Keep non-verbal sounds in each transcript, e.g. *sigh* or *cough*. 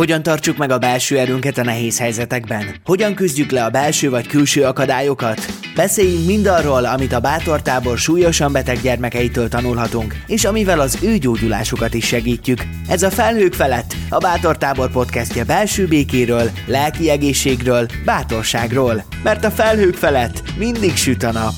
Hogyan tartsuk meg a belső erőnket a nehéz helyzetekben? Hogyan küzdjük le a belső vagy külső akadályokat? Beszéljünk mindarról, amit a Bátortábor súlyosan beteg gyermekeitől tanulhatunk, és amivel az ő gyógyulásukat is segítjük. Ez a Felhők felett, a Bátortábor podcastje belső békéről, lelki egészségről, bátorságról. Mert a felhők felett mindig süt a nap.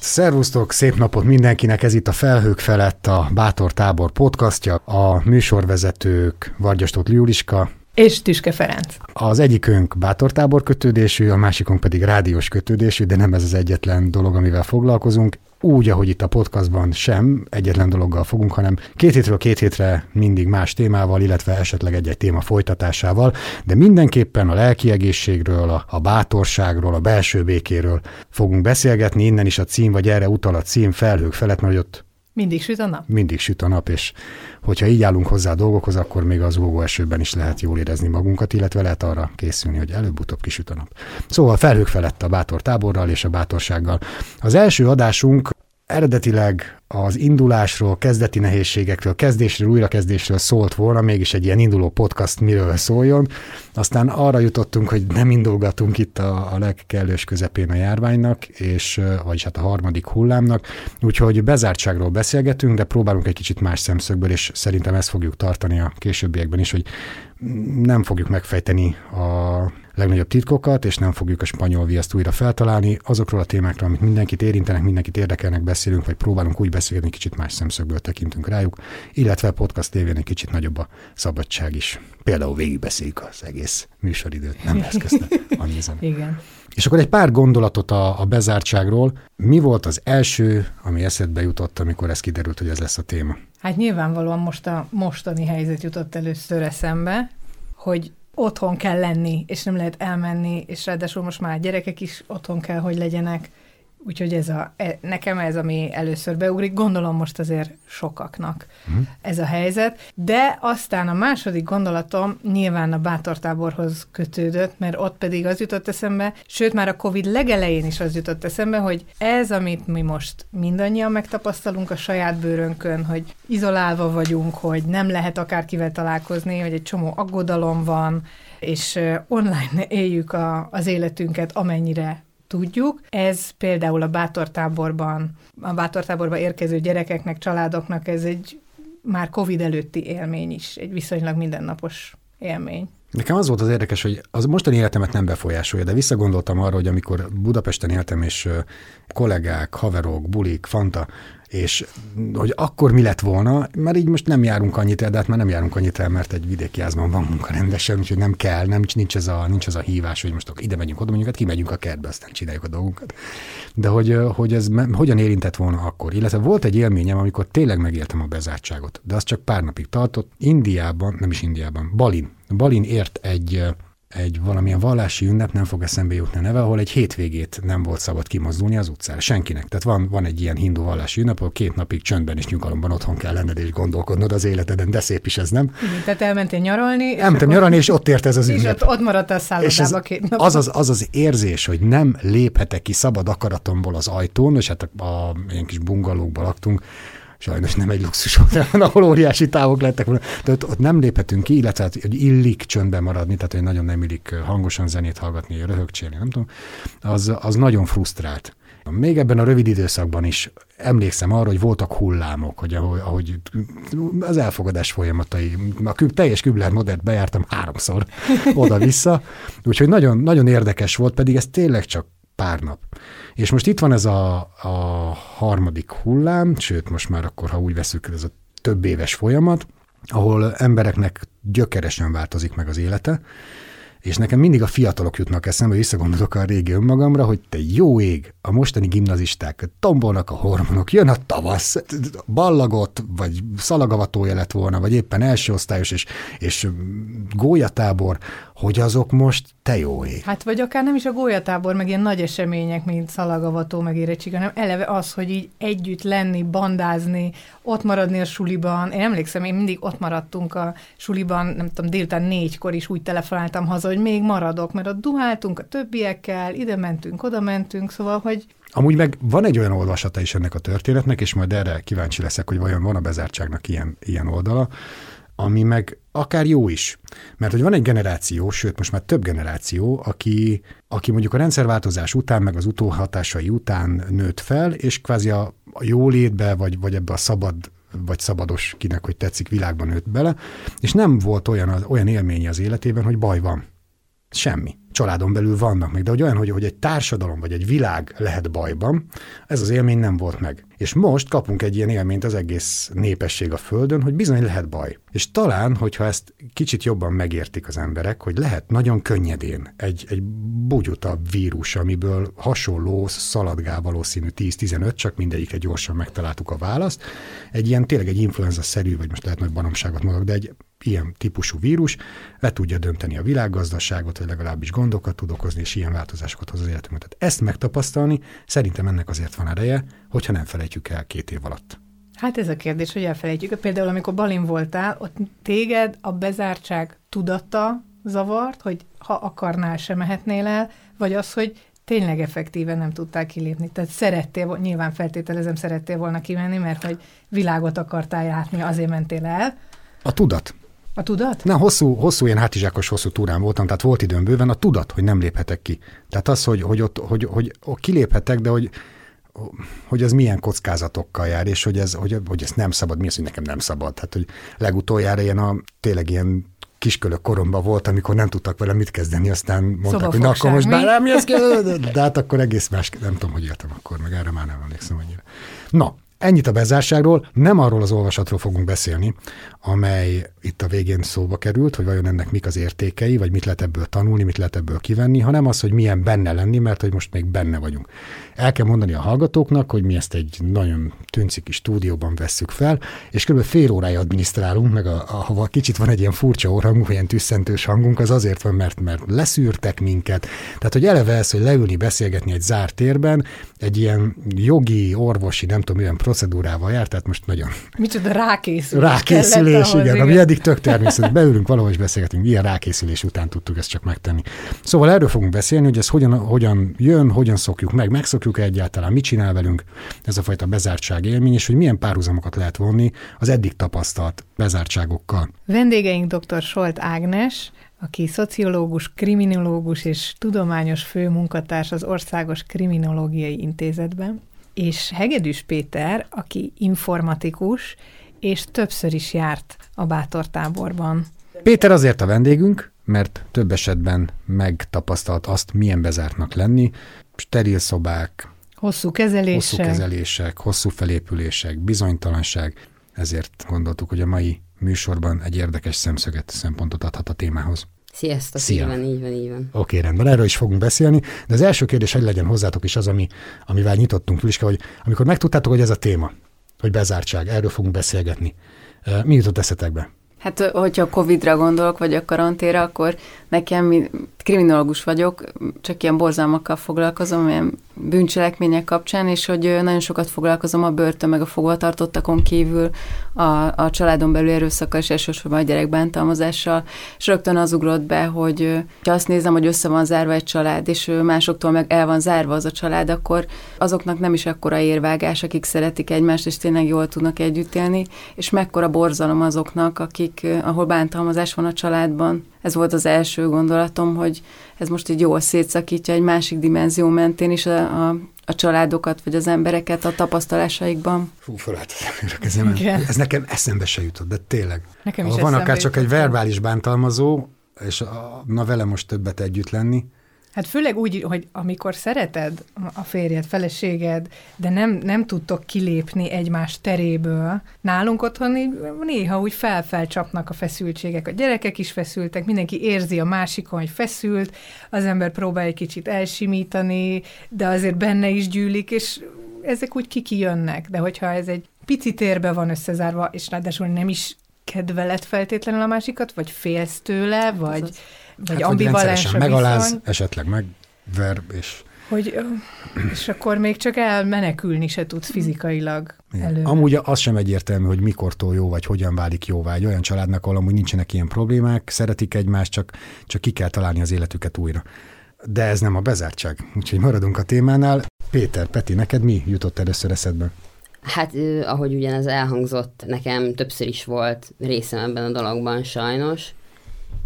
Szervusztok, szép napot mindenkinek, ez itt a Felhők felett a Bátor Tábor podcastja, a műsorvezetők Vargyastót Liuliska, és Tüske Ferenc. Az egyikünk bátortábor kötődésű, a másikunk pedig rádiós kötődésű, de nem ez az egyetlen dolog, amivel foglalkozunk. Úgy, ahogy itt a podcastban sem egyetlen dologgal fogunk, hanem két hétről két hétre mindig más témával, illetve esetleg egy-egy téma folytatásával, de mindenképpen a lelki egészségről, a, a bátorságról, a belső békéről fogunk beszélgetni, innen is a cím, vagy erre utal a cím felhők felett, mert ott mindig süt a nap? Mindig süt a nap, és hogyha így állunk hozzá a dolgokhoz, akkor még az ugó esőben is lehet jól érezni magunkat, illetve lehet arra készülni, hogy előbb-utóbb kisüt a nap. Szóval felhők felett a bátor táborral és a bátorsággal. Az első adásunk eredetileg az indulásról, kezdeti nehézségekről, kezdésről, újrakezdésről szólt volna, mégis egy ilyen induló podcast miről szóljon. Aztán arra jutottunk, hogy nem indulgatunk itt a, a legkellős közepén a járványnak, és vagyis hát a harmadik hullámnak, úgyhogy bezártságról beszélgetünk, de próbálunk egy kicsit más szemszögből, és szerintem ezt fogjuk tartani a későbbiekben is, hogy nem fogjuk megfejteni a legnagyobb titkokat, és nem fogjuk a spanyol viaszt újra feltalálni. Azokról a témákról, amit mindenkit érintenek, mindenkit érdekelnek, beszélünk, vagy próbálunk úgy beszélni, kicsit más szemszögből tekintünk rájuk, illetve a podcast tévén egy kicsit nagyobb a szabadság is. Például végigbeszéljük az egész műsoridőt, nem lesz közte annyi *laughs* Igen. És akkor egy pár gondolatot a, a bezártságról. Mi volt az első, ami eszedbe jutott, amikor ez kiderült, hogy ez lesz a téma? Hát nyilvánvalóan most a mostani helyzet jutott először eszembe, hogy otthon kell lenni, és nem lehet elmenni, és ráadásul most már gyerekek is otthon kell, hogy legyenek, Úgyhogy ez a, e, nekem ez, ami először beugrik, gondolom most azért sokaknak mm. ez a helyzet, de aztán a második gondolatom nyilván a bátortáborhoz kötődött, mert ott pedig az jutott eszembe, sőt már a Covid legelején is az jutott eszembe, hogy ez, amit mi most mindannyian megtapasztalunk a saját bőrönkön, hogy izolálva vagyunk, hogy nem lehet akárkivel találkozni, hogy egy csomó aggodalom van, és online éljük a, az életünket, amennyire tudjuk. Ez például a bátortáborban, a bátortáborba érkező gyerekeknek, családoknak ez egy már COVID előtti élmény is, egy viszonylag mindennapos élmény. Nekem az volt az érdekes, hogy az mostani életemet nem befolyásolja, de visszagondoltam arra, hogy amikor Budapesten éltem, és kollégák, haverok, bulik, fanta, és hogy akkor mi lett volna, mert így most nem járunk annyit el, de hát már nem járunk annyit el, mert egy vidéki házban van munka rendesen, úgyhogy nem kell, nem, nincs, ez a, nincs ez a hívás, hogy most ide megyünk, oda megyünk, hát kimegyünk a kertbe, aztán csináljuk a dolgunkat. De hogy, hogy ez hogyan érintett volna akkor. Illetve volt egy élményem, amikor tényleg megéltem a bezártságot, de az csak pár napig tartott. Indiában, nem is Indiában, Balin. Balin ért egy egy valamilyen vallási ünnep, nem fog eszembe jutni a neve, ahol egy hétvégét nem volt szabad kimozdulni az utcára. Senkinek. Tehát van, van egy ilyen hindu vallási ünnep, ahol két napig csöndben és nyugalomban otthon kell lenned és gondolkodnod az életeden, de szép is ez, nem? Igen, tehát elmentél nyaralni. Elmentem nyaralni, és ott ért ez az ünnep. És ott, ott maradtál szállodába két nap. Az az, az az érzés, hogy nem léphetek ki szabad akaratomból az ajtón, és hát a, a ilyen kis bungalókban laktunk, sajnos nem egy luxus hotelben, ahol óriási távok lettek volna. De ott, ott nem léphetünk ki, illetve hát, hogy illik csöndben maradni, tehát hogy nagyon nem illik hangosan zenét hallgatni, röhögcsélni, nem tudom, az, az nagyon frusztrált. Még ebben a rövid időszakban is emlékszem arra, hogy voltak hullámok, hogy ahogy, ahogy az elfogadás folyamatai, a küb, teljes küblár modellt bejártam háromszor *laughs* oda-vissza, úgyhogy nagyon, nagyon érdekes volt, pedig ez tényleg csak pár nap. És most itt van ez a, a harmadik hullám, sőt, most már akkor, ha úgy veszük, ez a több éves folyamat, ahol embereknek gyökeresen változik meg az élete, és nekem mindig a fiatalok jutnak eszembe, visszagondolok a régi önmagamra, hogy te jó ég, a mostani gimnazisták tombolnak a hormonok, jön a tavasz, ballagott, vagy szalagavatója lett volna, vagy éppen első osztályos, és, és gólyatábor, hogy azok most te jó ég. Hát vagy akár nem is a gólyatábor, meg ilyen nagy események, mint szalagavató, meg érettség, hanem eleve az, hogy így együtt lenni, bandázni, ott maradni a suliban. Én emlékszem, én mindig ott maradtunk a suliban, nem tudom, délután négykor is úgy telefonáltam haza, hogy még maradok, mert ott duháltunk a többiekkel, ide mentünk, oda mentünk, szóval, hogy Amúgy meg van egy olyan olvasata is ennek a történetnek, és majd erre kíváncsi leszek, hogy vajon van a bezártságnak ilyen, ilyen oldala, ami meg akár jó is. Mert hogy van egy generáció, sőt most már több generáció, aki, aki mondjuk a rendszerváltozás után, meg az utóhatásai után nőtt fel, és kvázi a, a jólétbe, vagy, vagy ebbe a szabad vagy szabados, kinek hogy tetszik, világban nőtt bele, és nem volt olyan, olyan élménye az életében, hogy baj van. Semmi. Családon belül vannak meg, de hogy olyan, hogy, hogy egy társadalom vagy egy világ lehet bajban, ez az élmény nem volt meg. És most kapunk egy ilyen élményt az egész népesség a Földön, hogy bizony lehet baj. És talán, hogyha ezt kicsit jobban megértik az emberek, hogy lehet nagyon könnyedén egy, egy bugyutabb vírus, amiből hasonló szaladgál valószínű 10-15, csak mindegyiket gyorsan megtaláltuk a választ, egy ilyen tényleg egy influenza-szerű, vagy most lehet nagy baromságot mondok, de egy ilyen típusú vírus le tudja dönteni a világgazdaságot, vagy legalábbis gondokat tud okozni, és ilyen változásokat hoz az életünkbe. Tehát ezt megtapasztalni, szerintem ennek azért van ereje, hogyha nem felejtjük el két év alatt. Hát ez a kérdés, hogy elfelejtjük. Például, amikor Balin voltál, ott téged a bezártság tudata zavart, hogy ha akarnál, sem mehetnél el, vagy az, hogy tényleg effektíven nem tudtál kilépni. Tehát szerettél, nyilván feltételezem, szerettél volna kimenni, mert hogy világot akartál járni, azért mentél el. A tudat. A tudat? Na, hosszú, hosszú ilyen hátizsákos hosszú túrán voltam, tehát volt időm bőven, a tudat, hogy nem léphetek ki. Tehát az, hogy, hogy ott, hogy, hogy, hogy kiléphetek, de hogy, hogy az milyen kockázatokkal jár, és hogy ez, hogy, hogy ez nem szabad, mi az, hogy nekem nem szabad. Tehát, hogy legutoljára ilyen a, tényleg ilyen kiskölök koromban volt, amikor nem tudtak vele mit kezdeni, aztán mondták, hogy na akkor most bár nem jössz de hát akkor egész más, nem tudom, hogy éltem akkor, meg erre már nem emlékszem annyira. Na, Ennyit a bezárságról, nem arról az olvasatról fogunk beszélni, amely itt a végén szóba került, hogy vajon ennek mik az értékei, vagy mit lehet ebből tanulni, mit lehet ebből kivenni, hanem az, hogy milyen benne lenni, mert hogy most még benne vagyunk. El kell mondani a hallgatóknak, hogy mi ezt egy nagyon tünciki stúdióban vesszük fel, és kb. fél órája adminisztrálunk, meg a, a, ha kicsit van egy ilyen furcsa órhangunk, ilyen tüsszentős hangunk, az azért van, mert, mert leszűrtek minket. Tehát, hogy eleve ez, hogy leülni, beszélgetni egy zárt térben, egy ilyen jogi, orvosi, nem tudom, milyen procedúrával jár, tehát most nagyon... Micsoda rákészülés. Rákészülés, igen, igen. Ami eddig tök természetes. Beülünk valahol és beszélgetünk, ilyen rákészülés után tudtuk ezt csak megtenni. Szóval erről fogunk beszélni, hogy ez hogyan, hogyan jön, hogyan szokjuk meg, megszokjuk egyáltalán, mit csinál velünk ez a fajta bezártság élmény, és hogy milyen párhuzamokat lehet vonni az eddig tapasztalt bezártságokkal. Vendégeink dr. Solt Ágnes, aki szociológus, kriminológus és tudományos főmunkatárs az Országos Kriminológiai Intézetben, és Hegedűs Péter, aki informatikus, és többször is járt a Bátor táborban. Péter azért a vendégünk, mert több esetben megtapasztalt azt, milyen bezártnak lenni, steril szobák, hosszú kezelések, hosszú kezelések, hosszú felépülések, bizonytalanság. Ezért gondoltuk, hogy a mai műsorban egy érdekes szemszöget, szempontot adhat a témához. Sziasztok, Szia. így van, így van, így van. Oké, rendben, erről is fogunk beszélni, de az első kérdés, hogy legyen hozzátok is az, ami, amivel nyitottunk, Füliske, hogy amikor megtudtátok, hogy ez a téma, hogy bezártság, erről fogunk beszélgetni, mi jutott eszetekbe? Hát, hogyha a Covid-ra gondolok, vagy a karanténra, akkor nekem kriminológus vagyok, csak ilyen borzalmakkal foglalkozom, ilyen bűncselekmények kapcsán, és hogy nagyon sokat foglalkozom a börtön meg a fogvatartottakon kívül a, a családon belül erőszakkal és elsősorban a gyerekbántalmazással, és rögtön az ugrott be, hogy ha azt nézem, hogy össze van zárva egy család, és másoktól meg el van zárva az a család, akkor azoknak nem is akkora érvágás, akik szeretik egymást, és tényleg jól tudnak együtt élni, és mekkora borzalom azoknak, akik, ahol bántalmazás van a családban. Ez volt az első gondolatom, hogy ez most így jól szétszakítja egy másik dimenzió mentén is a, a, a családokat, vagy az embereket a tapasztalásaikban. Fú, felállt a. Ez nekem eszembe se jutott, de tényleg. Nekem is Van akár csak egy verbális bántalmazó, és a, na vele most többet együtt lenni, Hát főleg úgy, hogy amikor szereted a férjed, feleséged, de nem, nem tudtok kilépni egymás teréből, nálunk otthon így néha úgy felfelcsapnak a feszültségek. A gyerekek is feszültek, mindenki érzi a másikon, hogy feszült, az ember próbál egy kicsit elsimítani, de azért benne is gyűlik, és ezek úgy kiki jönnek. De hogyha ez egy pici térbe van összezárva, és ráadásul nem is kedvelet feltétlenül a másikat, vagy félsz tőle, hát vagy... Az vagy hát, ambivalens a megaláz, viszony. esetleg megver, és... Hogy, és akkor még csak elmenekülni se tudsz fizikailag elő. Amúgy az sem egyértelmű, hogy mikortól jó, vagy hogyan válik jóvá egy olyan családnak, ahol amúgy nincsenek ilyen problémák, szeretik egymást, csak, csak ki kell találni az életüket újra. De ez nem a bezártság, úgyhogy maradunk a témánál. Péter, Peti, neked mi jutott először eszedbe? Hát, ahogy ugyanez elhangzott, nekem többször is volt részem ebben a dologban sajnos,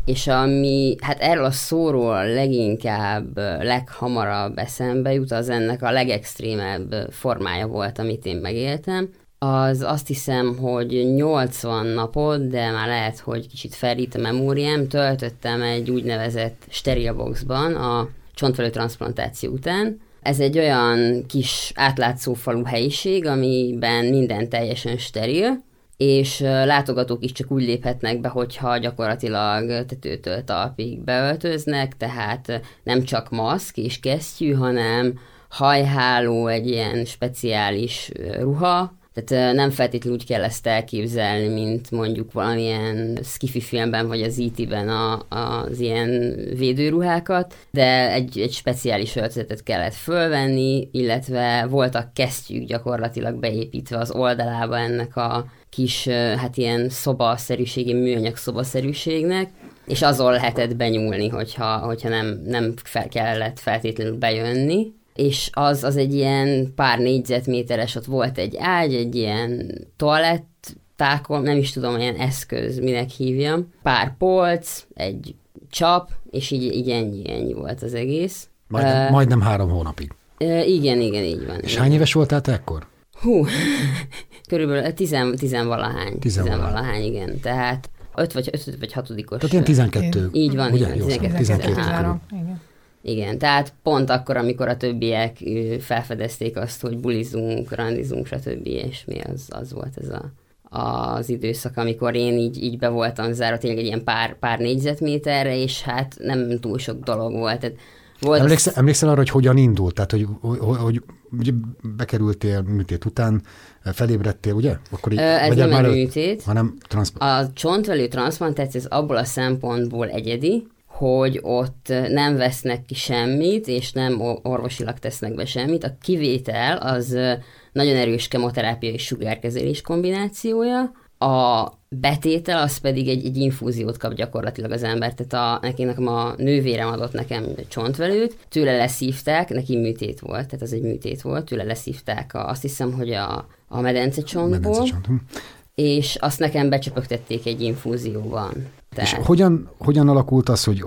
és ami, hát erről a szóról leginkább, leghamarabb eszembe jut, az ennek a legextrémebb formája volt, amit én megéltem. Az azt hiszem, hogy 80 napot, de már lehet, hogy kicsit felít a memóriám, töltöttem egy úgynevezett sterilboxban a csontvelő transplantáció után, ez egy olyan kis átlátszó falu helyiség, amiben minden teljesen steril, és látogatók is csak úgy léphetnek be, hogyha gyakorlatilag tetőtől talpig beöltöznek, tehát nem csak maszk és kesztyű, hanem hajháló, egy ilyen speciális ruha, tehát nem feltétlenül úgy kell ezt elképzelni, mint mondjuk valamilyen skifi filmben, vagy az IT-ben a, az ilyen védőruhákat, de egy, egy speciális öltözetet kellett fölvenni, illetve voltak kesztyűk gyakorlatilag beépítve az oldalába ennek a kis, hát ilyen szobaszerűségi, műanyag szobaszerűségnek, és azon lehetett benyúlni, hogyha, hogyha nem, nem fel kellett feltétlenül bejönni és az, az egy ilyen pár négyzetméteres, ott volt egy ágy, egy ilyen toalett, tákon, nem is tudom, ilyen eszköz, minek hívjam, pár polc, egy csap, és így, így ennyi, ennyi volt az egész. Majdnem, uh, majdnem három hónapig. Uh, igen, igen, így van. És igen. hány éves voltál te ekkor? Hú, *laughs* körülbelül tizen, tizenvalahány. Tizenvalahány, igen. Tehát öt vagy, öt vagy hatodikos. Tehát ilyen tizenkettő. Így van, Ugye? igen, 12, 12, 12 igen. Igen, tehát pont akkor, amikor a többiek felfedezték azt, hogy bulizunk, randizunk, stb. és mi az, az volt ez a, az időszak, amikor én így, így be voltam zárva tényleg egy ilyen pár, pár négyzetméterre, és hát nem túl sok dolog volt. Tehát volt emlékszel, emlékszel arra, hogy hogyan indult? Tehát, hogy, hogy, hogy bekerültél műtét után, felébredtél, ugye? Akkor így, Ez nem egy műtét. Hanem transzplant. A csontvelő transzplantáció az abból a szempontból egyedi, hogy ott nem vesznek ki semmit, és nem orvosilag tesznek be semmit. A kivétel az nagyon erős kemoterápia és sugárkezelés kombinációja, a betétel az pedig egy, egy infúziót kap gyakorlatilag az ember, tehát a, neki nekem a nővérem adott nekem csontvelőt, tőle leszívták, neki műtét volt, tehát az egy műtét volt, tőle leszívták a, azt hiszem, hogy a, a medencecsontból, medencecsont. Hm. és azt nekem becsöpögtették egy infúzióban. Tehát... És hogyan, hogyan alakult az, hogy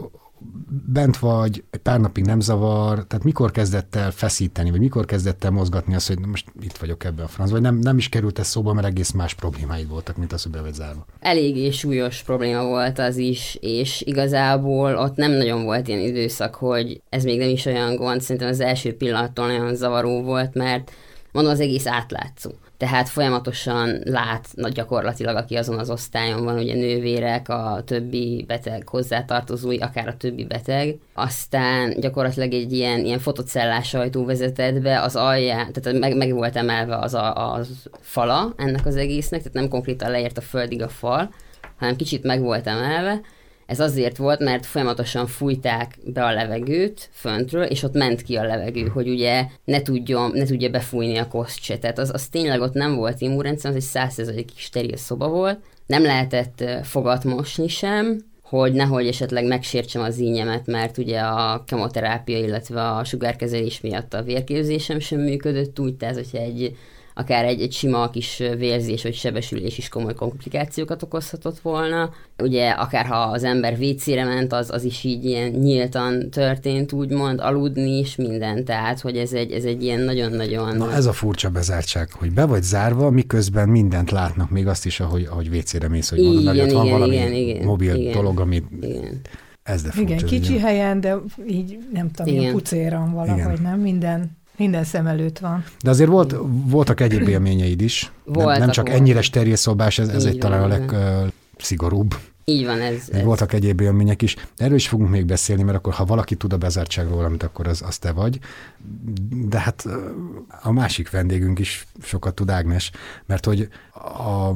bent vagy, egy pár napig nem zavar, tehát mikor kezdett el feszíteni, vagy mikor kezdett el mozgatni azt, hogy most itt vagyok ebben a franc, vagy nem, nem is került ez szóba, mert egész más problémáid voltak, mint az, hogy be vagy zárva. Eléggé súlyos probléma volt az is, és igazából ott nem nagyon volt ilyen időszak, hogy ez még nem is olyan gond, szerintem az első pillanattól nagyon zavaró volt, mert mondom, az egész átlátszó tehát folyamatosan lát nagy gyakorlatilag, aki azon az osztályon van, ugye nővérek, a többi beteg hozzátartozói, akár a többi beteg. Aztán gyakorlatilag egy ilyen, ilyen fotocellás ajtó vezetett be, az alján, tehát meg, meg volt emelve az a az fala ennek az egésznek, tehát nem konkrétan leért a földig a fal, hanem kicsit meg volt emelve, ez azért volt, mert folyamatosan fújták be a levegőt föntről, és ott ment ki a levegő, hogy ugye ne, tudjon, ne tudja befújni a koszt. Tehát az, az tényleg ott nem volt immunrendszer, az egy százszerzalék steril szoba volt. Nem lehetett fogat mosni sem, hogy nehogy esetleg megsértsem az ínyemet, mert ugye a kemoterápia, illetve a sugárkezelés miatt a vérképzésem sem működött úgy, tehát hogyha egy akár egy, egy sima kis vérzés vagy sebesülés is komoly komplikációkat okozhatott volna. Ugye akár ha az ember vécére ment, az, az is így ilyen nyíltan történt, úgymond aludni is minden, tehát hogy ez egy, ez egy ilyen nagyon-nagyon... Na ez a furcsa bezártság, hogy be vagy zárva, miközben mindent látnak, még azt is, ahogy, ahogy vécére mész, hogy mondod, igen, igen, van valami igen, igen, mobil igen, dolog, amit igen. Ez de furcsa, Igen, kicsi ugye? helyen, de így nem tudom, ilyen pucéran valahogy, igen. nem? Minden minden szem előtt van. De azért volt, voltak egyéb élményeid is. Voltak, nem, nem csak voltak. ennyire steril szobás, ez, ez egy talán a legszigorúbb. Így van, ez, ez. Voltak egyéb élmények is. Erről is fogunk még beszélni, mert akkor ha valaki tud a bezártságról amit akkor az, az te vagy. De hát a másik vendégünk is sokat tud, Ágnes, mert hogy a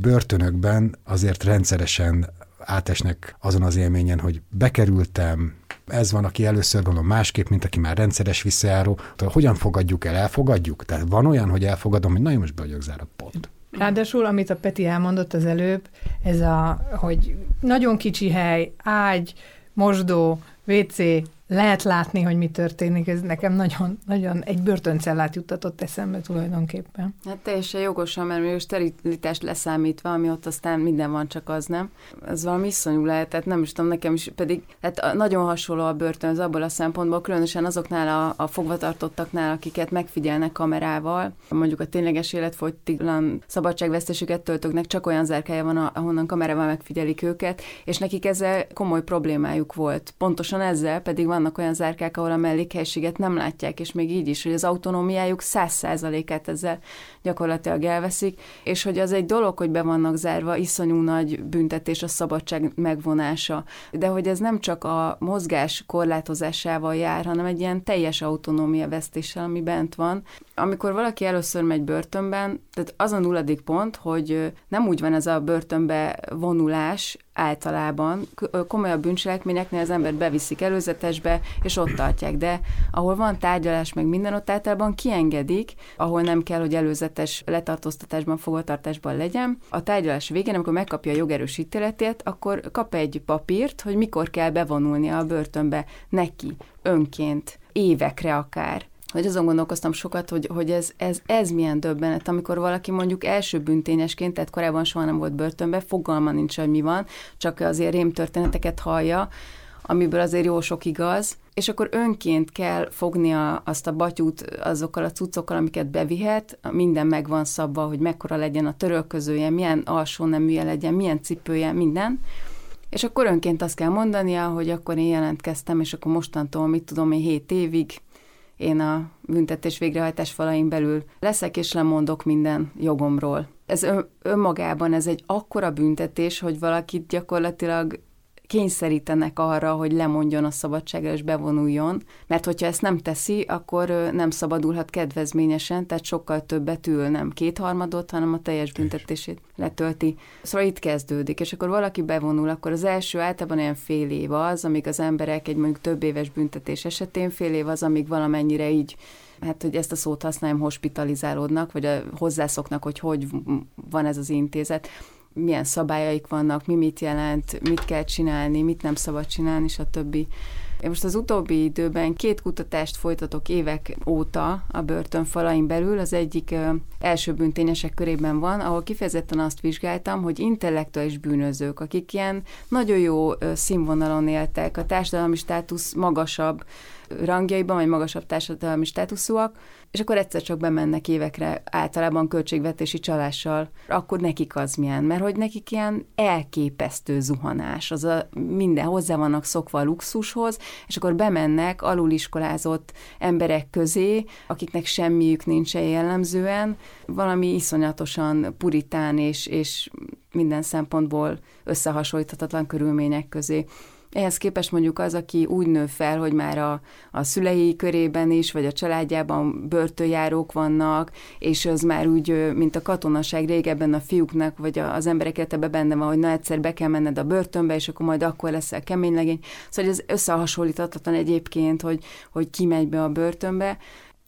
börtönökben azért rendszeresen átesnek azon az élményen, hogy bekerültem, ez van, aki először gondolom másképp, mint aki már rendszeres visszajáró. Tehát hogyan fogadjuk el? Elfogadjuk? Tehát van olyan, hogy elfogadom, hogy nagyon most be vagyok zárva, pont. Ráadásul, amit a Peti elmondott az előbb, ez a, hogy nagyon kicsi hely, ágy, mosdó, WC, lehet látni, hogy mi történik. Ez nekem nagyon, nagyon egy börtöncellát juttatott eszembe tulajdonképpen. Hát teljesen jogosan, mert a sterilitást leszámítva, ami ott aztán minden van, csak az nem. Ez valami iszonyú lehet, tehát nem is tudom, nekem is pedig, hát nagyon hasonló a börtön az abból a szempontból, különösen azoknál a, a fogvatartottaknál, akiket megfigyelnek kamerával, mondjuk a tényleges életfogytiglan szabadságvesztésüket töltőknek csak olyan zárkája van, ahonnan kamerával megfigyelik őket, és nekik ezzel komoly problémájuk volt. Pontosan ezzel pedig vannak olyan zárkák, ahol a mellékhelységet nem látják, és még így is, hogy az autonómiájuk száz százalékát ezzel gyakorlatilag elveszik, és hogy az egy dolog, hogy be vannak zárva, iszonyú nagy büntetés a szabadság megvonása, de hogy ez nem csak a mozgás korlátozásával jár, hanem egy ilyen teljes autonómia vesztéssel, ami bent van. Amikor valaki először megy börtönben, tehát az a nulladik pont, hogy nem úgy van ez a börtönbe vonulás, általában. Komolyabb bűncselekményeknél az embert beviszik előzetesbe, és ott tartják, de ahol van tárgyalás, meg minden, ott általában kiengedik, ahol nem kell, hogy előzetes letartóztatásban, fogvatartásban legyen. A tárgyalás végén, amikor megkapja a jogerős ítéletét, akkor kap egy papírt, hogy mikor kell bevonulnia a börtönbe neki, önként, évekre akár hogy azon gondolkoztam sokat, hogy, hogy ez, ez, ez milyen döbbenet, amikor valaki mondjuk első büntényesként, tehát korábban soha nem volt börtönbe, fogalma nincs, hogy mi van, csak azért rémtörténeteket hallja, amiből azért jó sok igaz, és akkor önként kell fognia azt a batyút azokkal a cuccokkal, amiket bevihet, minden meg van szabva, hogy mekkora legyen a törölközője, milyen alsó neműje legyen, milyen cipője, minden. És akkor önként azt kell mondania, hogy akkor én jelentkeztem, és akkor mostantól, mit tudom én, hét évig én a büntetés végrehajtás falain belül leszek és lemondok minden jogomról. Ez önmagában ez egy akkora büntetés, hogy valakit gyakorlatilag kényszerítenek arra, hogy lemondjon a szabadságra és bevonuljon, mert hogyha ezt nem teszi, akkor nem szabadulhat kedvezményesen, tehát sokkal többet ül, nem kétharmadot, hanem a teljes büntetését letölti. Szóval itt kezdődik, és akkor valaki bevonul, akkor az első általában olyan fél év az, amíg az emberek egy mondjuk több éves büntetés esetén fél év az, amíg valamennyire így hát hogy ezt a szót használjam, hospitalizálódnak, vagy a, hozzászoknak, hogy hogy van ez az intézet milyen szabályaik vannak, mi mit jelent, mit kell csinálni, mit nem szabad csinálni, stb. Én most az utóbbi időben két kutatást folytatok évek óta a börtön falain belül. Az egyik ö, első bűntényesek körében van, ahol kifejezetten azt vizsgáltam, hogy intellektuális bűnözők, akik ilyen nagyon jó színvonalon éltek, a társadalmi státusz magasabb, rangjaiban, vagy magasabb társadalmi státuszúak, és akkor egyszer csak bemennek évekre általában költségvetési csalással, akkor nekik az milyen, mert hogy nekik ilyen elképesztő zuhanás, az a minden hozzá vannak szokva a luxushoz, és akkor bemennek aluliskolázott emberek közé, akiknek semmiük nincs jellemzően, valami iszonyatosan puritán és, és minden szempontból összehasonlíthatatlan körülmények közé. Ehhez képest mondjuk az, aki úgy nő fel, hogy már a, a szülei körében is, vagy a családjában börtönjárók vannak, és az már úgy, mint a katonaság régebben a fiúknak, vagy az emberek ebben benne van, hogy na egyszer be kell menned a börtönbe, és akkor majd akkor leszel kemény legény. Szóval ez összehasonlíthatatlan egyébként, hogy, hogy ki megy be a börtönbe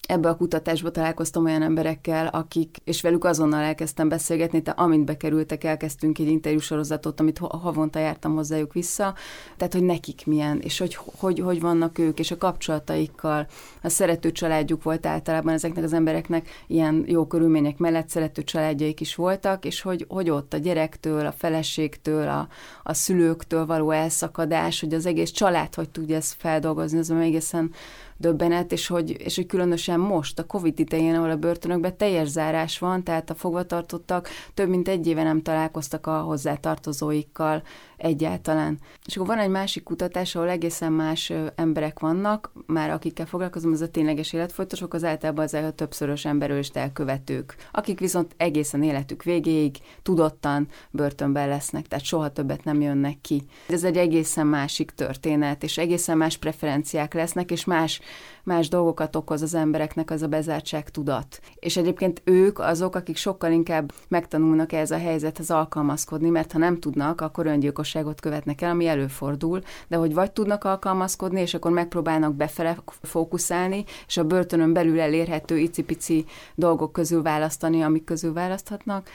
ebbe a kutatásba találkoztam olyan emberekkel, akik, és velük azonnal elkezdtem beszélgetni, tehát amint bekerültek, elkezdtünk egy interjúsorozatot, amit havonta jártam hozzájuk vissza, tehát hogy nekik milyen, és hogy, hogy, hogy vannak ők, és a kapcsolataikkal. A szerető családjuk volt általában ezeknek az embereknek, ilyen jó körülmények mellett szerető családjaik is voltak, és hogy, hogy ott a gyerektől, a feleségtől, a, a szülőktől való elszakadás, hogy az egész család hogy tudja ezt feldolgozni, ez egészen döbbenet, és hogy, és hogy különösen most, a Covid idején, ahol a börtönökben teljes zárás van, tehát a fogvatartottak több mint egy éve nem találkoztak a hozzátartozóikkal egyáltalán. És akkor van egy másik kutatás, ahol egészen más emberek vannak, már akikkel foglalkozom, az a tényleges életfolytosok, az általában az a többszörös emberölést elkövetők, akik viszont egészen életük végéig tudottan börtönben lesznek, tehát soha többet nem jönnek ki. Ez egy egészen másik történet, és egészen más preferenciák lesznek, és más más dolgokat okoz az embereknek az a bezártság tudat. És egyébként ők azok, akik sokkal inkább megtanulnak ez a helyzethez alkalmazkodni, mert ha nem tudnak, akkor öngyilkosságot követnek el, ami előfordul, de hogy vagy tudnak alkalmazkodni, és akkor megpróbálnak befele fókuszálni, és a börtönön belül elérhető icipici dolgok közül választani, amik közül választhatnak,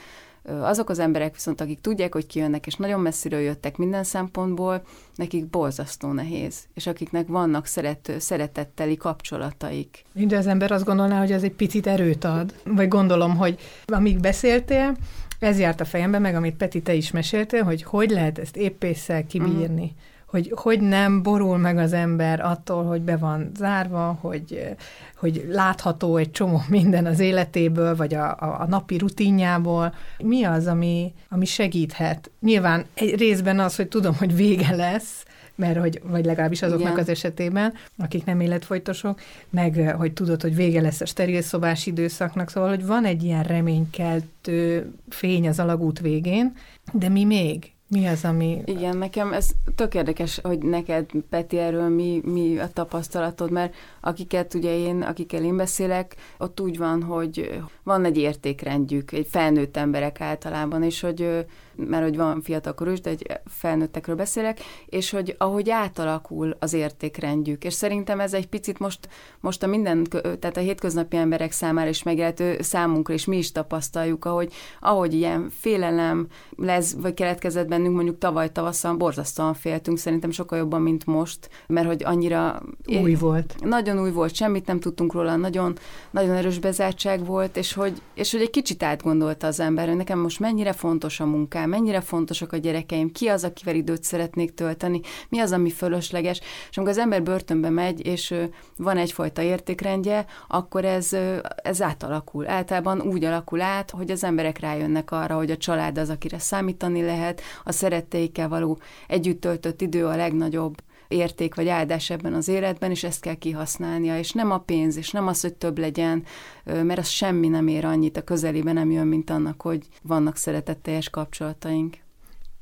Azok az emberek viszont, akik tudják, hogy kijönnek, és nagyon messziről jöttek minden szempontból, nekik borzasztó nehéz, és akiknek vannak szeret, szeretetteli kapcsolataik. Minden az ember azt gondolná, hogy ez egy picit erőt ad, vagy gondolom, hogy amíg beszéltél, ez járt a fejembe, meg amit Peti, te is meséltél, hogy hogy lehet ezt épésszel kibírni. Uh-huh hogy hogy nem borul meg az ember attól, hogy be van zárva, hogy, hogy látható egy csomó *laughs* minden az életéből, vagy a, a, a napi rutinjából. Mi az, ami, ami segíthet? Nyilván egy részben az, hogy tudom, hogy vége lesz, mert hogy, vagy legalábbis azoknak Igen. az esetében, akik nem életfolytosok, meg hogy tudod, hogy vége lesz a szobás időszaknak, szóval, hogy van egy ilyen reménykeltő fény az alagút végén, de mi még? Mi az, ami... Igen, nekem ez tök érdekes, hogy neked, Peti, erről mi, mi a tapasztalatod, mert akiket ugye én, akikkel én beszélek, ott úgy van, hogy van egy értékrendjük, egy felnőtt emberek általában, és hogy mert hogy van fiatalkorú is, de egy felnőttekről beszélek, és hogy ahogy átalakul az értékrendjük, és szerintem ez egy picit most, most a minden, tehát a hétköznapi emberek számára is megjelentő számunkra, és mi is tapasztaljuk, ahogy, ahogy ilyen félelem lesz, vagy keletkezett bennünk, mondjuk tavaly tavasszal borzasztóan féltünk, szerintem sokkal jobban, mint most, mert hogy annyira... Új volt. Nagyon új volt, semmit nem tudtunk róla, nagyon, nagyon erős bezártság volt, és hogy, és hogy egy kicsit átgondolta az ember, hogy nekem most mennyire fontos a munkám, el, mennyire fontosak a gyerekeim, ki az, akivel időt szeretnék tölteni, mi az, ami fölösleges. És amikor az ember börtönbe megy, és van egyfajta értékrendje, akkor ez, ez átalakul. Általában úgy alakul át, hogy az emberek rájönnek arra, hogy a család az, akire számítani lehet, a szeretteikkel való együtt töltött idő a legnagyobb érték vagy áldás ebben az életben, és ezt kell kihasználnia, és nem a pénz, és nem az, hogy több legyen, mert az semmi nem ér annyit, a közelében nem jön, mint annak, hogy vannak szeretetteljes kapcsolataink.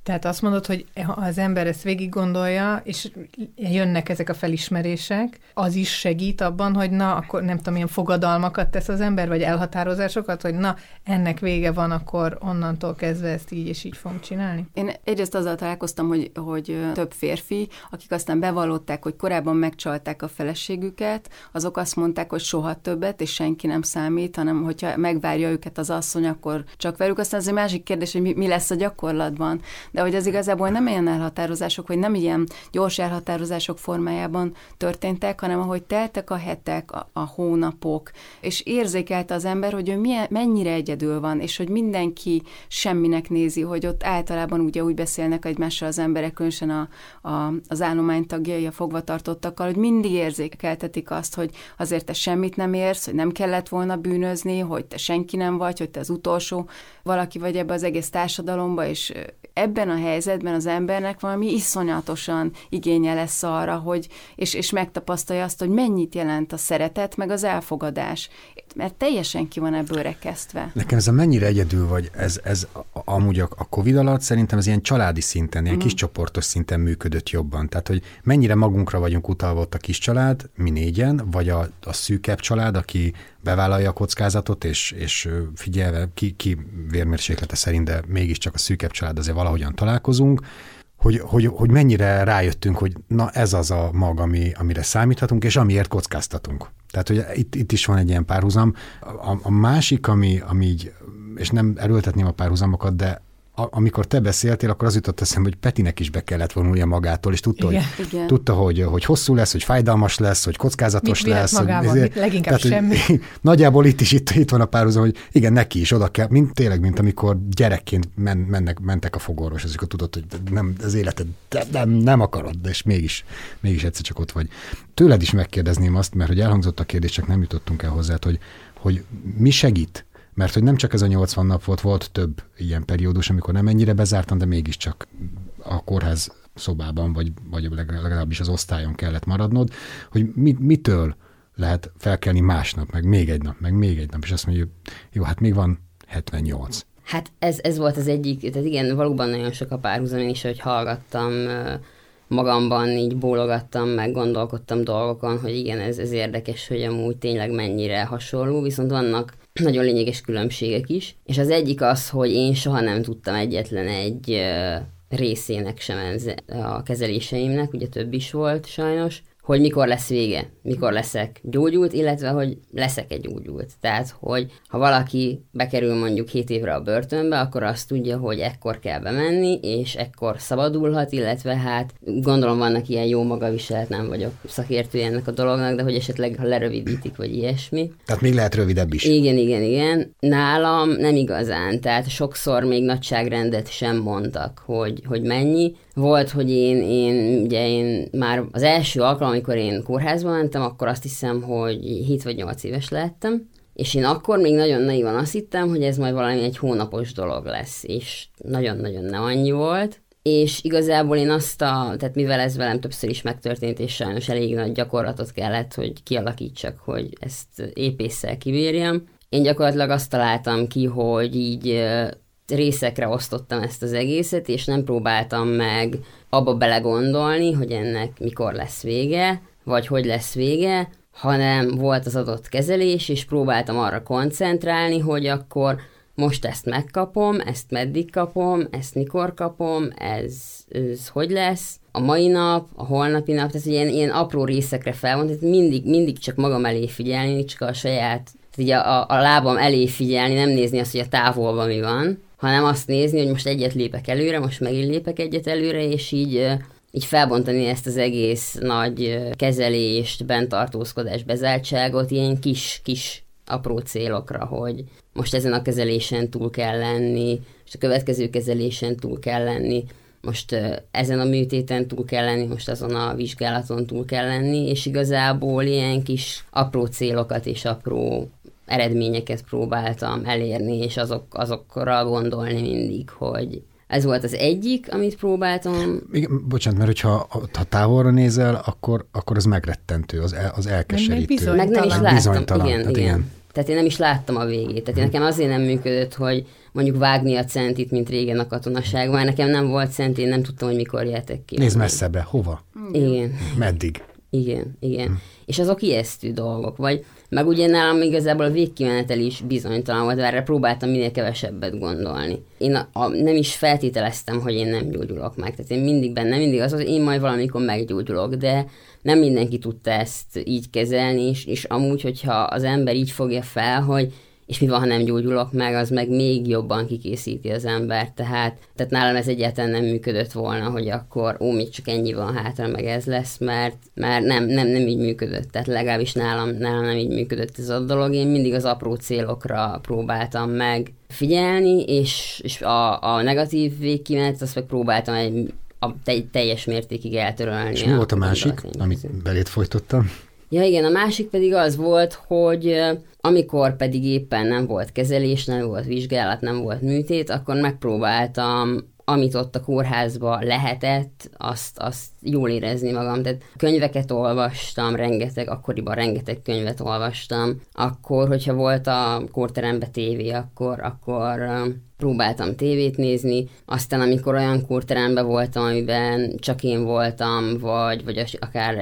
Tehát azt mondod, hogy ha az ember ezt végig gondolja, és jönnek ezek a felismerések, az is segít abban, hogy na, akkor nem tudom, milyen fogadalmakat tesz az ember, vagy elhatározásokat, hogy na, ennek vége van, akkor onnantól kezdve ezt így és így fogom csinálni? Én egyrészt azzal találkoztam, hogy, hogy több férfi, akik aztán bevallották, hogy korábban megcsalták a feleségüket, azok azt mondták, hogy soha többet, és senki nem számít, hanem hogyha megvárja őket az asszony, akkor csak velük. Aztán ez egy másik kérdés, hogy mi, mi lesz a gyakorlatban de hogy az igazából nem ilyen elhatározások, hogy nem ilyen gyors elhatározások formájában történtek, hanem ahogy teltek a hetek, a, a hónapok, és érzékelte az ember, hogy ő milyen, mennyire egyedül van, és hogy mindenki semminek nézi, hogy ott általában ugye úgy beszélnek egymással az emberek, különösen a, a, az állomány tagjai, a fogvatartottakkal, hogy mindig érzékeltetik azt, hogy azért te semmit nem érsz, hogy nem kellett volna bűnözni, hogy te senki nem vagy, hogy te az utolsó valaki vagy ebbe az egész társadalomba, és ebben a helyzetben az embernek valami iszonyatosan igénye lesz arra, hogy, és, és megtapasztalja azt, hogy mennyit jelent a szeretet, meg az elfogadás. Mert teljesen ki van ebből rekesztve. Nekem ez a mennyire egyedül vagy, ez, ez amúgy a, a Covid alatt szerintem ez ilyen családi szinten, ilyen mm. kis csoportos szinten működött jobban. Tehát, hogy mennyire magunkra vagyunk utalva ott a kis család, mi négyen, vagy a, a szűkebb család, aki bevállalja a kockázatot, és, és figyelve ki, ki vérmérséklete szerint, de mégiscsak a szűkebb család azért valahogyan találkozunk, hogy, hogy, hogy mennyire rájöttünk, hogy na ez az a mag, ami, amire számíthatunk, és amiért kockáztatunk. Tehát, hogy itt, itt is van egy ilyen párhuzam. A, a másik, ami, ami így, és nem erőltetném a párhuzamokat, de amikor te beszéltél, akkor az jutott eszembe, hogy Petinek is be kellett vonulnia magától, és tudta, igen. hogy, igen. tudta hogy, hogy hosszú lesz, hogy fájdalmas lesz, hogy kockázatos mit lesz. Magában, hogy, mit, leginkább tehát, semmi. Hogy, *laughs* nagyjából itt is itt, itt van a párhuzam, hogy igen, neki is oda kell, mint, tényleg, mint amikor gyerekként men, mennek, mentek a fogorvos, akkor tudod, hogy nem, az életed nem, nem akarod, de és mégis, mégis egyszer csak ott vagy. Tőled is megkérdezném azt, mert hogy elhangzott a kérdés, csak nem jutottunk el hozzá, hogy, hogy mi segít mert hogy nem csak ez a 80 nap volt, volt több ilyen periódus, amikor nem ennyire bezártan, de mégiscsak a kórház szobában, vagy, vagy legalábbis az osztályon kellett maradnod, hogy mit, mitől lehet felkelni másnap, meg még egy nap, meg még egy nap, és azt mondjuk, jó, hát még van 78. Hát ez, ez volt az egyik, tehát igen, valóban nagyon sok a párhuzam, én is, hogy hallgattam magamban így bólogattam, meg gondolkodtam dolgokon, hogy igen, ez, ez érdekes, hogy amúgy tényleg mennyire hasonló, viszont vannak *clears throat* nagyon lényeges különbségek is, és az egyik az, hogy én soha nem tudtam egyetlen egy részének sem a kezeléseimnek, ugye több is volt sajnos, hogy mikor lesz vége, mikor leszek gyógyult, illetve hogy leszek egy gyógyult. Tehát, hogy ha valaki bekerül mondjuk 7 évre a börtönbe, akkor azt tudja, hogy ekkor kell bemenni, és ekkor szabadulhat, illetve hát gondolom vannak ilyen jó magaviselet, nem vagyok szakértő ennek a dolognak, de hogy esetleg ha lerövidítik, vagy ilyesmi. Tehát még lehet rövidebb is. Igen, igen, igen. Nálam nem igazán, tehát sokszor még nagyságrendet sem mondtak, hogy, hogy mennyi. Volt, hogy én, én, ugye én már az első alkalom, amikor én kórházba mentem, akkor azt hiszem, hogy 7 vagy 8 éves lehettem, és én akkor még nagyon naivan azt hittem, hogy ez majd valami egy hónapos dolog lesz, és nagyon-nagyon nem annyi volt. És igazából én azt a, tehát mivel ez velem többször is megtörtént, és sajnos elég nagy gyakorlatot kellett, hogy kialakítsak, hogy ezt épésszel kibírjam, én gyakorlatilag azt találtam ki, hogy így részekre osztottam ezt az egészet, és nem próbáltam meg abba belegondolni, hogy ennek mikor lesz vége, vagy hogy lesz vége, hanem volt az adott kezelés, és próbáltam arra koncentrálni, hogy akkor most ezt megkapom, ezt meddig kapom, ezt mikor kapom, ez, ez hogy lesz, a mai nap, a holnapi nap, tehát ilyen, ilyen apró részekre felvont, tehát mindig, mindig csak magam elé figyelni, csak a saját, tehát így a, a, a lábam elé figyelni, nem nézni azt, hogy a távolban mi van, hanem azt nézni, hogy most egyet lépek előre, most megint lépek egyet előre, és így így felbontani ezt az egész nagy kezelést, bentartózkodás, bezártságot ilyen kis, kis apró célokra, hogy most ezen a kezelésen túl kell lenni, és a következő kezelésen túl kell lenni, most ezen a műtéten túl kell lenni, most azon a vizsgálaton túl kell lenni, és igazából ilyen kis apró célokat és apró eredményeket próbáltam elérni, és azok, azokra gondolni mindig, hogy ez volt az egyik, amit próbáltam. Igen, bocsánat, mert hogyha ha távolra nézel, akkor, akkor az megrettentő, az, el, az elkeserítő. Meg nem is láttam, igen, igen. igen. Tehát én nem is láttam a végét. Tehát én nekem azért nem működött, hogy mondjuk vágni a centit, mint régen a katonaságban. Nekem nem volt cent, én nem tudtam, hogy mikor jöttek ki. Nézd messzebbre, hova? Igen. Meddig? Igen, igen. Hm. És azok ijesztő dolgok. Vagy meg ugye nálam igazából a végkimenetel is bizonytalan volt, erre próbáltam minél kevesebbet gondolni. Én a, a, nem is feltételeztem, hogy én nem gyógyulok meg. Tehát én mindig benne, mindig az, hogy én majd valamikor meggyógyulok, de nem mindenki tudta ezt így kezelni, és, és amúgy, hogyha az ember így fogja fel, hogy és mi van, ha nem gyógyulok meg, az meg még jobban kikészíti az embert, tehát, tehát nálam ez egyáltalán nem működött volna, hogy akkor ó, még csak ennyi van hátra, meg ez lesz, mert, mert nem, nem, nem így működött, tehát legalábbis nálam, nálam nem így működött ez a dolog, én mindig az apró célokra próbáltam meg figyelni, és, és a, a negatív végkimenet, azt meg próbáltam egy, a teljes mértékig eltörölni. És mi volt a másik, amit belét folytottam? Ja igen, a másik pedig az volt, hogy amikor pedig éppen nem volt kezelés, nem volt vizsgálat, nem volt műtét, akkor megpróbáltam amit ott a kórházba lehetett, azt, azt jól érezni magam. Tehát könyveket olvastam, rengeteg, akkoriban rengeteg könyvet olvastam. Akkor, hogyha volt a kórterembe tévé, akkor, akkor próbáltam tévét nézni, aztán amikor olyan kórteremben voltam, amiben csak én voltam, vagy, vagy akár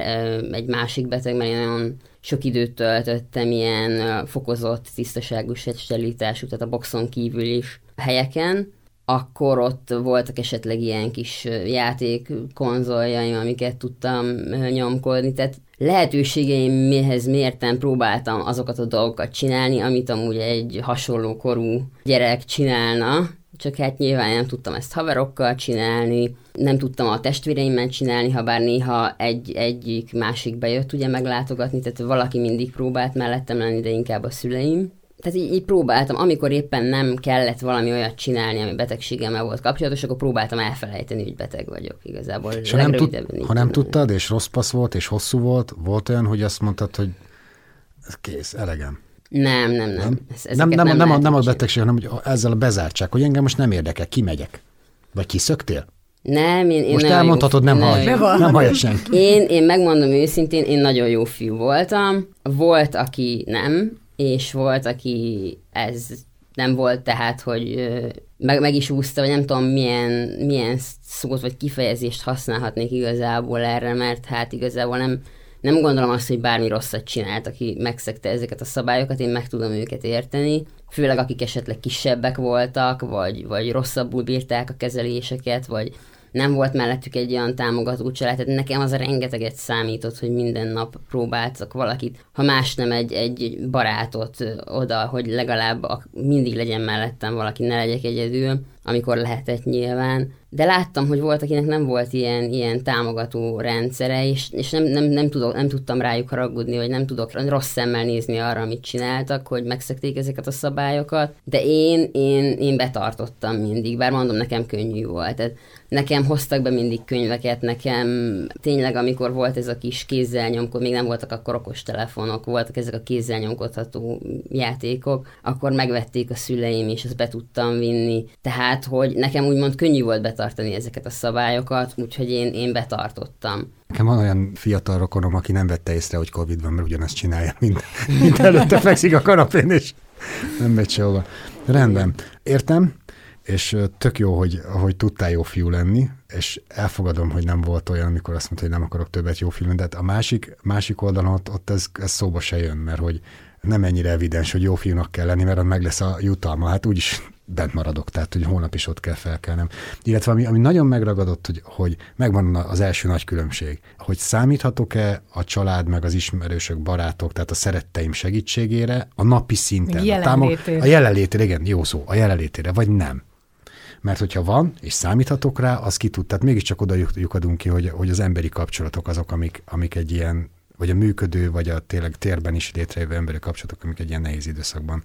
egy másik beteg, mert én nagyon sok időt töltöttem ilyen fokozott, tisztaságú sterilitású, tehát a boxon kívül is helyeken, akkor ott voltak esetleg ilyen kis játék konzoljaim, amiket tudtam nyomkodni, tehát lehetőségeim mihez mértem próbáltam azokat a dolgokat csinálni, amit amúgy egy hasonló korú gyerek csinálna, csak hát nyilván nem tudtam ezt haverokkal csinálni, nem tudtam a testvéreimmel csinálni, ha bár néha egy, egyik másik bejött ugye meglátogatni, tehát valaki mindig próbált mellettem lenni, de inkább a szüleim tehát így, így próbáltam, amikor éppen nem kellett valami olyat csinálni, ami betegségemmel volt kapcsolatos, akkor próbáltam elfelejteni, hogy beteg vagyok igazából. És ha nem, tud, ha nem tudtad, és rossz passz volt, és hosszú volt, volt olyan, hogy azt mondtad, hogy ez kész, elegem. Nem, nem, nem. Ez, nem, nem, nem, nem, a, nem a betegség, hanem hogy ezzel a bezártság, hogy engem most nem érdekel, kimegyek. Vagy kiszöktél? Nem, én, én Most elmondhatod, nem hallj, nem hallja senki. Én, én megmondom őszintén, én nagyon jó fiú voltam. Volt, aki nem, és volt, aki ez nem volt, tehát, hogy meg, meg is úszta, vagy nem tudom milyen, milyen szót vagy kifejezést használhatnék igazából erre, mert hát igazából nem, nem gondolom azt, hogy bármi rosszat csinált, aki megszegte ezeket a szabályokat, én meg tudom őket érteni, főleg akik esetleg kisebbek voltak, vagy, vagy rosszabbul bírták a kezeléseket, vagy nem volt mellettük egy olyan támogató család, tehát nekem az rengeteget számított, hogy minden nap próbáltak valakit, ha más nem egy, egy barátot oda, hogy legalább mindig legyen mellettem valaki, ne legyek egyedül, amikor lehetett nyilván. De láttam, hogy volt, akinek nem volt ilyen, ilyen támogató rendszere, és, és nem, nem, nem, tudok, nem tudtam rájuk haragudni, vagy nem tudok rossz szemmel nézni arra, amit csináltak, hogy megszekték ezeket a szabályokat. De én, én, én betartottam mindig, bár mondom, nekem könnyű volt. Tehát nekem hoztak be mindig könyveket, nekem tényleg, amikor volt ez a kis kézzel nyomkod, még nem voltak akkor okos telefonok, voltak ezek a kézzel nyomkodható játékok, akkor megvették a szüleim, és ezt be tudtam vinni. Tehát, hogy nekem úgymond könnyű volt betartani ezeket a szabályokat, úgyhogy én, én betartottam. Nekem van olyan fiatal rokonom, aki nem vette észre, hogy Covid van, mert ugyanezt csinálja, mint, *laughs* mint előtte fekszik a kanapén, és nem megy sehova. Rendben. Értem, és tök jó, hogy, hogy tudtál jó fiú lenni, és elfogadom, hogy nem volt olyan, amikor azt mondta, hogy nem akarok többet jó lenni, de hát a másik, másik oldalon ott, ott ez, ez szóba se jön, mert hogy nem ennyire evidens, hogy jó fiúnak kell lenni, mert meg lesz a jutalma. Hát úgyis bent maradok, tehát hogy holnap is ott kell felkelnem. Illetve ami, ami nagyon megragadott, hogy, hogy megvan az első nagy különbség, hogy számíthatok-e a család, meg az ismerősök, barátok, tehát a szeretteim segítségére a napi szinten. A jelenlétére. A, a jelenlétére, igen, jó szó, a jelenlétére, vagy nem mert hogyha van, és számíthatok rá, az ki tud. Tehát mégiscsak oda lyukadunk ki, hogy, hogy az emberi kapcsolatok azok, amik, amik egy ilyen, vagy a működő, vagy a tényleg térben is létrejövő emberi kapcsolatok, amik egy ilyen nehéz időszakban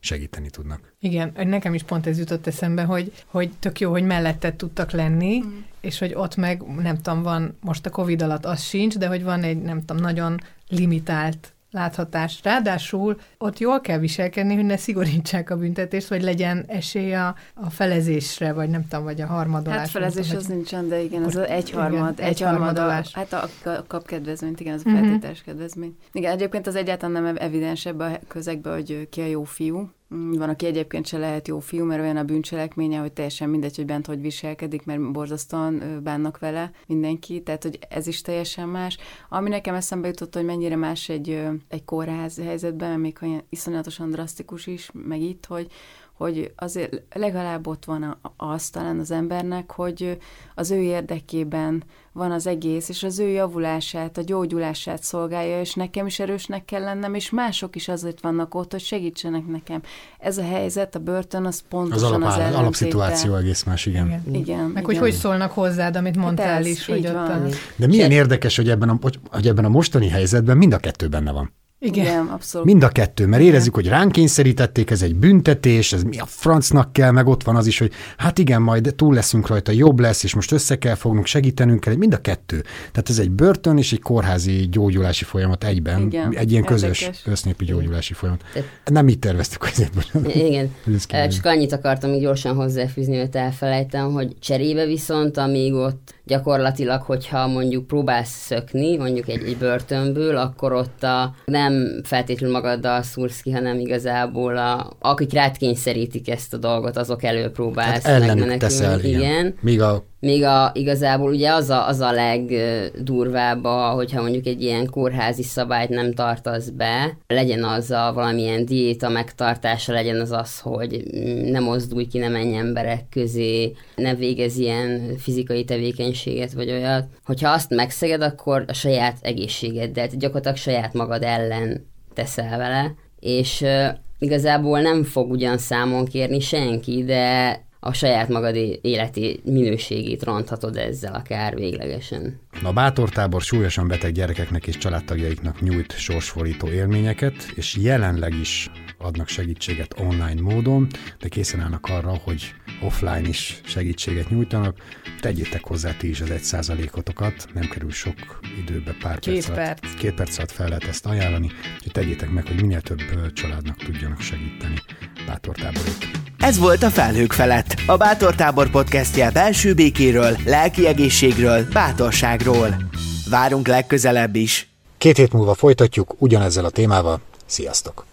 segíteni tudnak. Igen, nekem is pont ez jutott eszembe, hogy, hogy tök jó, hogy melletted tudtak lenni, mm. és hogy ott meg, nem tudom, van, most a Covid alatt az sincs, de hogy van egy, nem tudom, nagyon limitált láthatás. Ráadásul ott jól kell viselkedni, hogy ne szigorítsák a büntetést, vagy legyen esély a, a felezésre, vagy nem tudom, vagy a harmadolásra. Hát felezés tudom, az nincsen, de igen, az egyharmad, egy harmadolás. Hát a, a kapkedvezményt, igen, az a feltételes uh-huh. kedvezmény. Igen, egyébként az egyáltalán nem evidens ebbe a közegbe, hogy ki a jó fiú, van, aki egyébként se lehet jó fiú, mert olyan a bűncselekménye, hogy teljesen mindegy, hogy bent hogy viselkedik, mert borzasztóan bánnak vele mindenki, tehát hogy ez is teljesen más. Ami nekem eszembe jutott, hogy mennyire más egy, egy kórház helyzetben, még olyan iszonyatosan drasztikus is, meg itt, hogy, hogy azért legalább ott van az talán az embernek, hogy az ő érdekében van az egész, és az ő javulását, a gyógyulását szolgálja, és nekem is erősnek kell lennem, és mások is azért vannak ott, hogy segítsenek nekem. Ez a helyzet, a börtön, az pontosan az, alap, az alapszituáció egész más, igen. Igen. igen Meg igen. hogy hogy szólnak hozzád, amit mondtál hát ez, is, hogy ott a... De milyen érdekes, hogy ebben, a, hogy ebben a mostani helyzetben mind a kettő benne van. Igen. Igen, abszolút. Mind a kettő, mert érezzük, hogy ránk kényszerítették, ez egy büntetés, ez mi a francnak kell, meg ott van az is, hogy hát igen, majd túl leszünk rajta, jobb lesz, és most össze kell fognunk, segítenünk kell, mind a kettő. Tehát ez egy börtön és egy kórházi gyógyulási folyamat egyben, igen, egy ilyen közös érdekes. össznépi gyógyulási folyamat. Nem így terveztük, hogy Igen, *laughs* csak annyit akartam még gyorsan hozzáfűzni, hogy elfelejtem, hogy cserébe viszont, amíg ott gyakorlatilag, hogyha mondjuk próbálsz szökni, mondjuk egy, egy börtönből, akkor ott a, nem feltétlenül magaddal szúrsz ki, hanem igazából a, akik rád kényszerítik ezt a dolgot, azok elől próbálsz hát megmenekülni. Teszel, igen. igen. Míg a még a, igazából ugye az a, az a legdurvább, hogyha mondjuk egy ilyen kórházi szabályt nem tartasz be, legyen az a valamilyen diéta megtartása, legyen az az, hogy ne mozdulj ki, ne menj emberek közé, ne végez ilyen fizikai tevékenységet vagy olyat. Hogyha azt megszeged, akkor a saját egészségeddel, gyakorlatilag saját magad ellen teszel vele, és igazából nem fog ugyan számon kérni senki, de a saját magad életi minőségét ronthatod ezzel akár véglegesen. A bátortábor súlyosan beteg gyerekeknek és családtagjaiknak nyújt sorsfordító élményeket, és jelenleg is adnak segítséget online módon, de készen állnak arra, hogy offline is segítséget nyújtanak. Tegyétek hozzá ti is az egy százalékotokat, nem kerül sok időbe, pár két perc, perc. Alatt, két perc alatt fel lehet ezt ajánlani, úgyhogy tegyétek meg, hogy minél több családnak tudjanak segíteni bátortáborok. Ez volt a Felhők felett, a Bátortábor podcastje belső békéről, lelki egészségről, bátorságról. Várunk legközelebb is. Két hét múlva folytatjuk ugyanezzel a témával. Sziasztok!